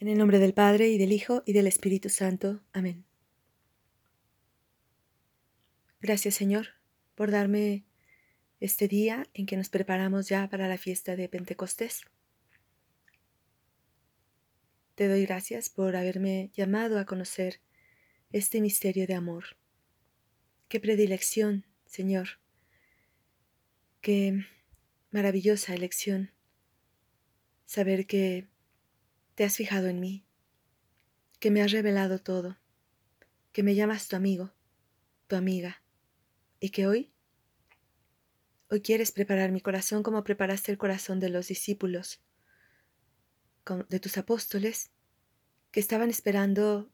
En el nombre del Padre y del Hijo y del Espíritu Santo. Amén. Gracias Señor por darme este día en que nos preparamos ya para la fiesta de Pentecostés. Te doy gracias por haberme llamado a conocer este misterio de amor. Qué predilección, Señor. Qué maravillosa elección saber que te has fijado en mí, que me has revelado todo, que me llamas tu amigo, tu amiga, y que hoy, hoy quieres preparar mi corazón como preparaste el corazón de los discípulos, de tus apóstoles, que estaban esperando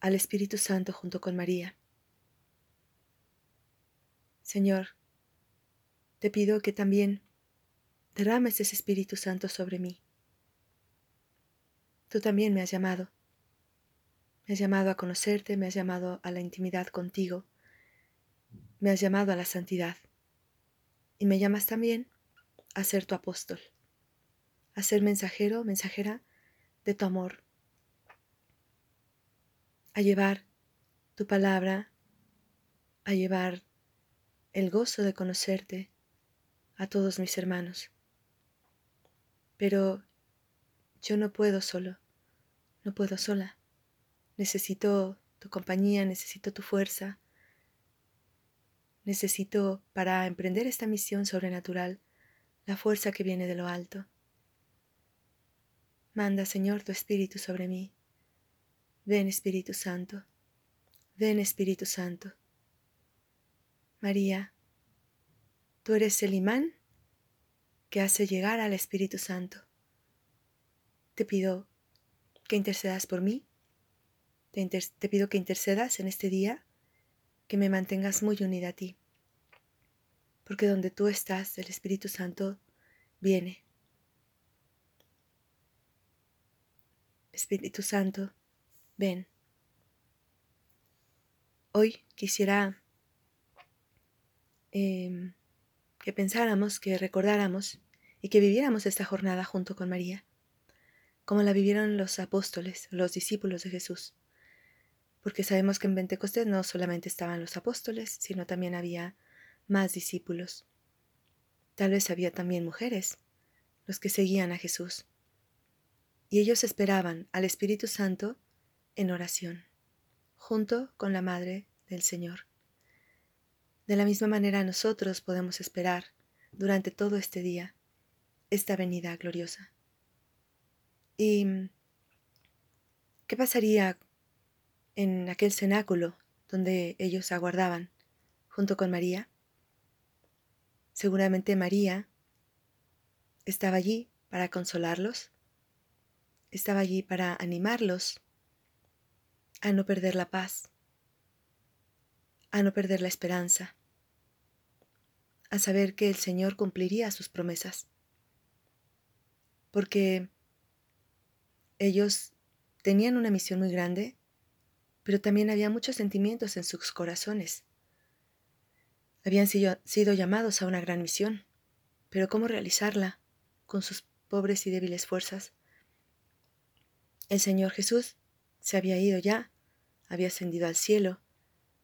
al Espíritu Santo junto con María. Señor, te pido que también derrames ese Espíritu Santo sobre mí Tú también me has llamado. Me has llamado a conocerte, me has llamado a la intimidad contigo, me has llamado a la santidad. Y me llamas también a ser tu apóstol, a ser mensajero, mensajera de tu amor, a llevar tu palabra, a llevar el gozo de conocerte a todos mis hermanos. Pero yo no puedo solo, no puedo sola. Necesito tu compañía, necesito tu fuerza. Necesito, para emprender esta misión sobrenatural, la fuerza que viene de lo alto. Manda, Señor, tu Espíritu sobre mí. Ven, Espíritu Santo. Ven, Espíritu Santo. María, tú eres el imán que hace llegar al Espíritu Santo. Te pido que intercedas por mí. Te, pido que intercedas en este día, que me mantengas muy unida a ti. Porque donde tú estás, el Espíritu Santo viene. Espíritu Santo, ven. Hoy quisiera em, que pensáramos, que recordáramos y que viviéramos esta jornada junto con María como la vivieron los apóstoles, los discípulos de Jesús. Porque sabemos que en Pentecostés no solamente estaban los apóstoles, sino también había más discípulos. Tal vez había también mujeres, los que seguían a Jesús. Y ellos esperaban al Espíritu Santo en oración, junto con la Madre del Señor. De la misma manera nosotros podemos esperar durante todo este día esta venida gloriosa. ¿Y mm, qué pasaría en aquel cenáculo donde ellos aguardaban junto con María? Seguramente María estaba allí para consolarlos, estaba allí para animarlos a no perder la paz, a no perder la esperanza, a saber que el Señor cumpliría sus promesas. Porque ellos tenían una misión muy grande, pero también había muchos sentimientos en sus corazones. Habían sido, llamados a una gran misión, pero ¿cómo realizarla con sus pobres y débiles fuerzas? El Señor Jesús se había ido ya, había ascendido al cielo,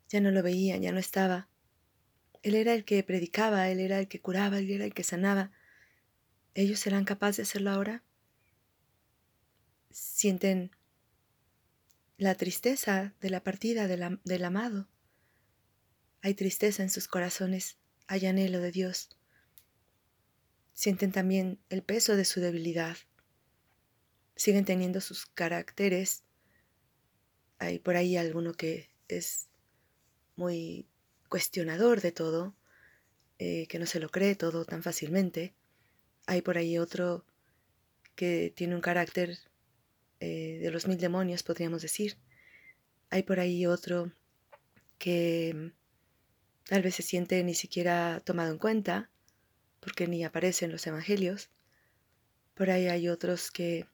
ya no lo veían, ya no estaba. Él era el que predicaba, él era el que curaba, él era el que sanaba. ¿Ellos serán capaces de hacerlo ahora? Sienten la tristeza de la partida del, amado. Hay tristeza en sus corazones, hay anhelo de Dios. Sienten también el peso de su debilidad. Siguen teniendo sus caracteres. Hay por ahí alguno que es muy cuestionador de todo, eh, que no se lo cree todo tan fácilmente. Hay por ahí otro que tiene un carácter eh, de los mil demonios, podríamos decir. Hay por ahí otro que tal vez se siente ni siquiera tomado en cuenta, porque ni aparece en los evangelios. Por ahí hay otros que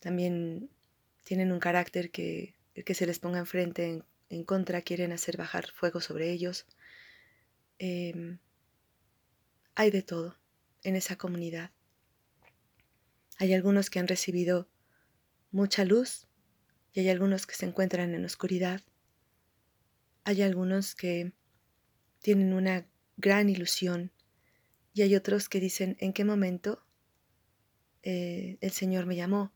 también tienen un carácter que el que se les ponga enfrente en, en contra quieren hacer bajar fuego sobre ellos. Em, hay de todo en esa comunidad. Hay algunos que han recibido mucha luz y hay algunos que se encuentran en oscuridad. Hay algunos que tienen una gran ilusión y hay otros que dicen, ¿en qué momento eh, el Señor me llamó?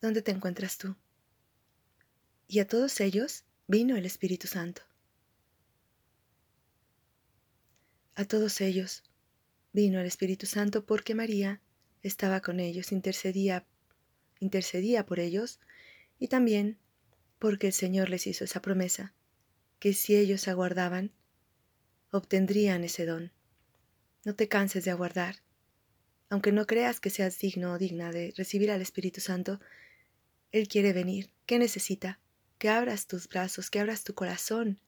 ¿Dónde te encuentras tú? Y a todos ellos vino el Espíritu Santo. A todos ellos vino el Espíritu Santo porque María estaba con ellos, intercedía, intercedía por ellos y también porque el Señor les hizo esa promesa, que si ellos aguardaban, obtendrían ese don. No te canses de aguardar. Aunque no creas que seas digno o digna de recibir al Espíritu Santo, Él quiere venir. ¿Qué necesita? Que abras tus brazos, que abras tu corazón,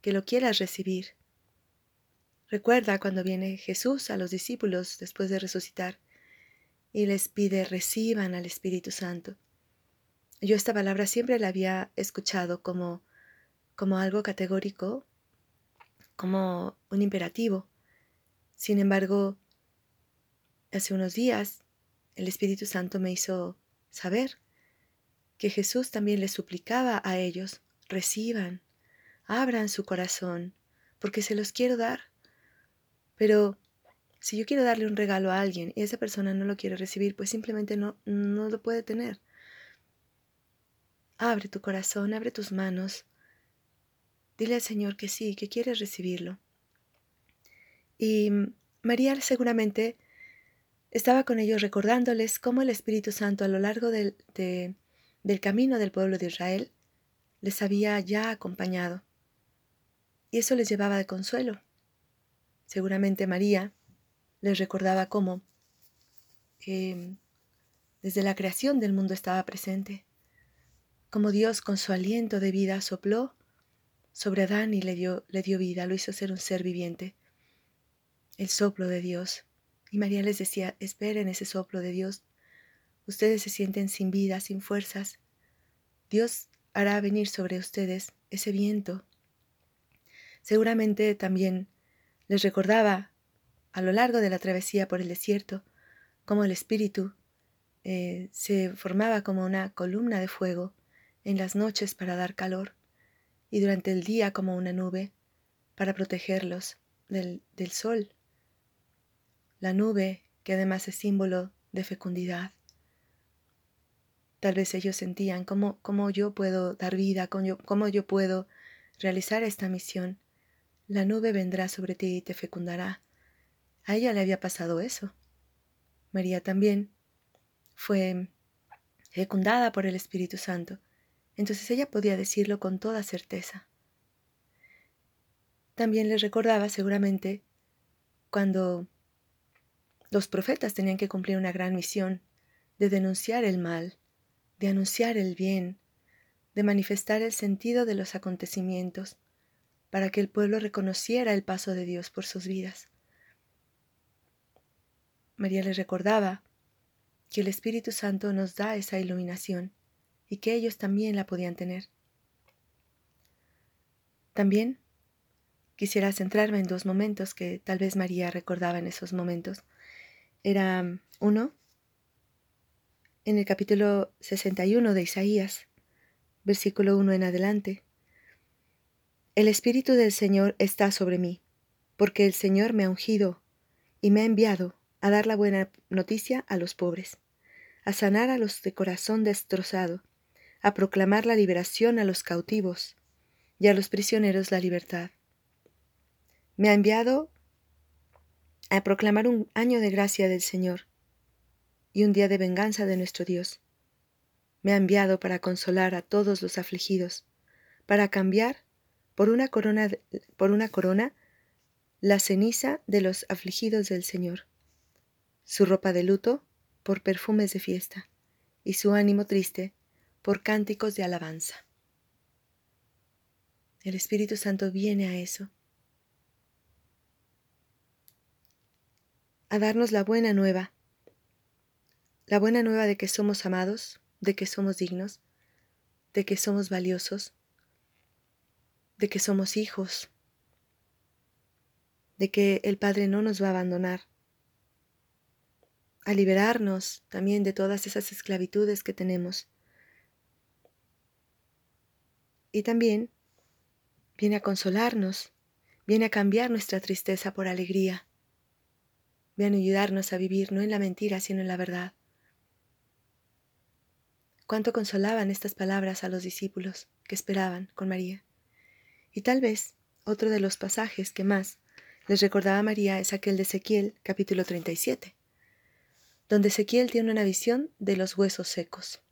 que lo quieras recibir. Recuerda cuando viene Jesús a los discípulos después de resucitar y les pide reciban al Espíritu Santo. Yo esta palabra siempre la había escuchado como, como algo categórico, como un imperativo. Sin embargo, hace unos días el Espíritu Santo me hizo saber que Jesús también les suplicaba a ellos, reciban, abran su corazón, porque se los quiero dar. Pero si yo quiero darle un regalo a alguien y esa persona no lo quiere recibir, pues simplemente no, no lo puede tener. Abre tu corazón, abre tus manos. Dile al Señor que sí, que quieres recibirlo. Y María seguramente estaba con ellos recordándoles cómo el Espíritu Santo a lo largo del, del camino del pueblo de Israel les había ya acompañado. Y eso les llevaba de consuelo. Seguramente María les recordaba cómo em, desde la creación del mundo estaba presente, cómo Dios con su aliento de vida sopló sobre Adán y le dio, le dio vida, lo hizo ser un ser viviente el soplo de Dios. Y María les decía, esperen ese soplo de Dios. Ustedes se sienten sin vida, sin fuerzas. Dios hará venir sobre ustedes ese viento. Seguramente también les recordaba a lo largo de la travesía por el desierto cómo el Espíritu eh, se formaba como una columna de fuego en las noches para dar calor y durante el día como una nube para protegerlos del, del sol la nube que además es símbolo de fecundidad. Tal vez ellos sentían cómo, cómo yo puedo dar vida, cómo cómo yo puedo realizar esta misión. La nube vendrá sobre ti y te fecundará. A ella le había pasado eso. María también fue fecundada por el Espíritu Santo. Entonces ella podía decirlo con toda certeza. También les recordaba seguramente cuando los profetas tenían que cumplir una gran misión de denunciar el mal, de anunciar el bien, de manifestar el sentido de los acontecimientos, para que el pueblo reconociera el paso de Dios por sus vidas. María les recordaba que el Espíritu Santo nos da esa iluminación y que ellos también la podían tener. También quisiera centrarme en dos momentos que tal vez María recordaba en esos momentos era uno en el capítulo 61 de Isaías, versículo 1 en adelante. El Espíritu del Señor está sobre mí, porque el Señor me ha ungido y me ha enviado a dar la buena noticia a los pobres, a sanar a los de corazón destrozado, a proclamar la liberación a los cautivos y a los prisioneros la libertad. Me ha enviado a proclamar un año de gracia del Señor y un día de venganza de nuestro Dios. Me ha enviado para consolar a todos los afligidos, para cambiar por una corona, por una corona la ceniza de los afligidos del Señor, su ropa de luto por perfumes de fiesta, y su ánimo triste por cánticos de alabanza. El Espíritu Santo viene a eso, a darnos la buena nueva, la buena nueva de que somos amados, de que somos dignos, de que somos valiosos, de que somos hijos, de que el Padre no nos va a abandonar, a liberarnos también de todas esas esclavitudes que tenemos. Y también viene a consolarnos, viene a cambiar nuestra tristeza por alegría, viene a ayudarnos a vivir no en la mentira, sino en la verdad. Cuánto consolaban estas palabras a los discípulos que esperaban con María. Y tal vez otro de los pasajes que más les recordaba a María es aquel de Ezequiel capítulo 37, donde Ezequiel tiene una visión de los huesos secos.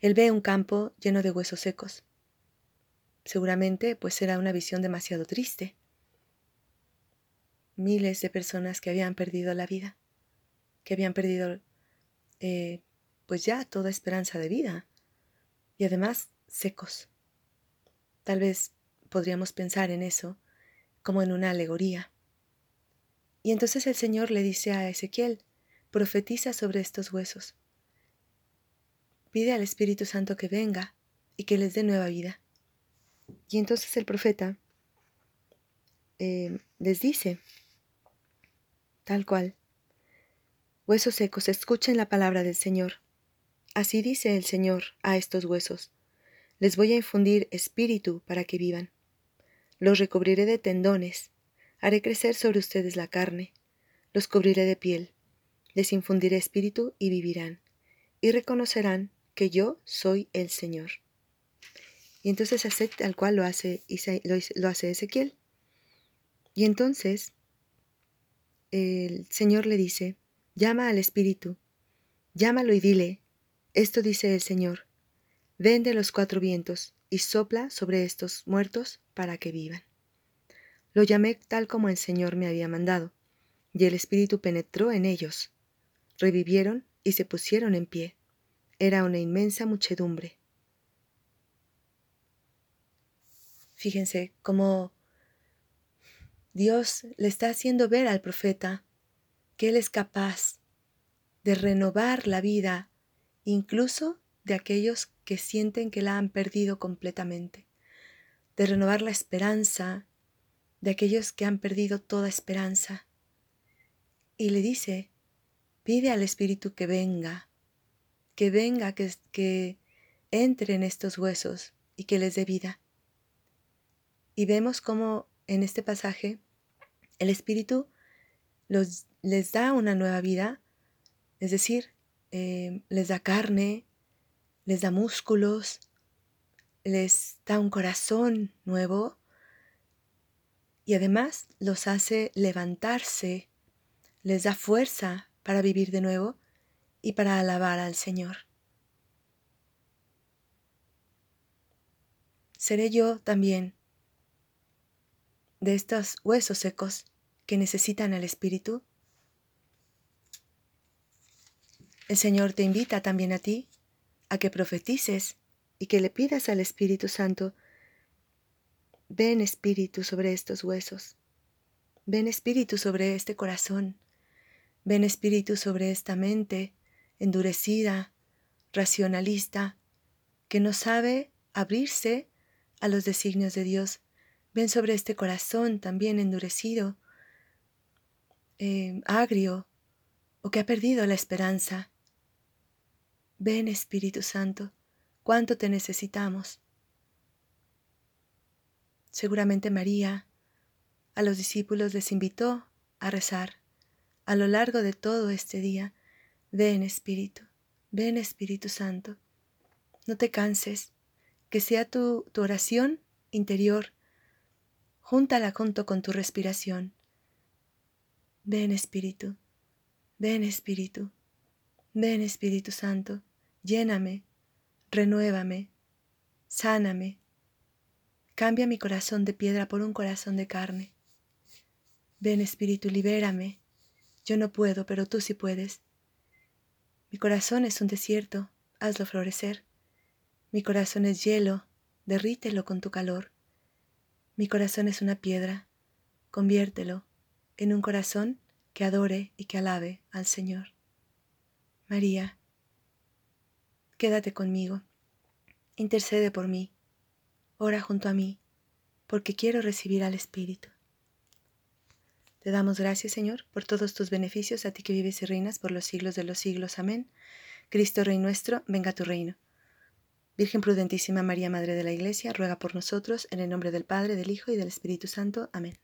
Él ve un campo lleno de huesos secos. Seguramente pues era una visión demasiado triste. Miles de personas que habían perdido la vida, que habían perdido eh, pues ya toda esperanza de vida, y además secos. Tal vez podríamos pensar en eso como en una alegoría. Y entonces el Señor le dice a Ezequiel, profetiza sobre estos huesos. Pide al Espíritu Santo que venga y que les dé nueva vida. Y entonces el profeta eh, les dice, tal cual, huesos secos, escuchen la palabra del Señor. Así dice el Señor a estos huesos, les voy a infundir espíritu para que vivan. Los recubriré de tendones, haré crecer sobre ustedes la carne, los cubriré de piel, les infundiré espíritu y vivirán, y reconocerán que yo soy el Señor. Y entonces hace tal cual lo hace, lo hace Ezequiel. Y entonces el Señor le dice, llama al espíritu, llámalo y dile, esto dice el Señor, ven de los cuatro vientos y sopla sobre estos muertos para que vivan. Lo llamé tal como el Señor me había mandado, y el Espíritu penetró en ellos. Revivieron y se pusieron en pie. Era una inmensa muchedumbre. Fíjense cómo Dios le está haciendo ver al profeta que Él es capaz de renovar la vida incluso de aquellos que sienten que la han perdido completamente, de renovar la esperanza de aquellos que han perdido toda esperanza. Y le dice, pide al Espíritu que venga, que venga, que, que entre en estos huesos y que les dé vida. Y vemos cómo en este pasaje el Espíritu los, les da una nueva vida, es decir, eh, les da carne, les da músculos, les da un corazón nuevo y además los hace levantarse, les da fuerza para vivir de nuevo y para alabar al Señor. Seré yo también de estos huesos secos que necesitan el Espíritu. El Señor te invita también a ti a que profetices y que le pidas al Espíritu Santo, ven Espíritu sobre estos huesos, ven Espíritu sobre este corazón, ven Espíritu sobre esta mente endurecida, racionalista, que no sabe abrirse a los designios de Dios. Ven sobre este corazón también endurecido, eh, agrio, o que ha perdido la esperanza. Ven Espíritu Santo, cuánto te necesitamos. Seguramente María a los discípulos les invitó a rezar a lo largo de todo este día. Ven Espíritu, ven Espíritu Santo. No te canses, que sea tu, tu oración interior. Júntala junto con tu respiración. Ven Espíritu, ven Espíritu. Ven Espíritu Santo, lléname, renuévame, sáname. Cambia mi corazón de piedra por un corazón de carne. Ven Espíritu, libérame. Yo no puedo, pero tú sí puedes. Mi corazón es un desierto, hazlo florecer. Mi corazón es hielo, derrítelo con tu calor. Mi corazón es una piedra, conviértelo en un corazón que adore y que alabe al Señor. María, quédate conmigo, intercede por mí, ora junto a mí, porque quiero recibir al Espíritu. Te damos gracias, Señor, por todos tus beneficios, a ti que vives y reinas por los siglos de los siglos. Amén. Cristo Rey nuestro, venga a tu reino. Virgen prudentísima María, Madre de la Iglesia, ruega por nosotros, en el nombre del Padre, del Hijo y del Espíritu Santo. Amén.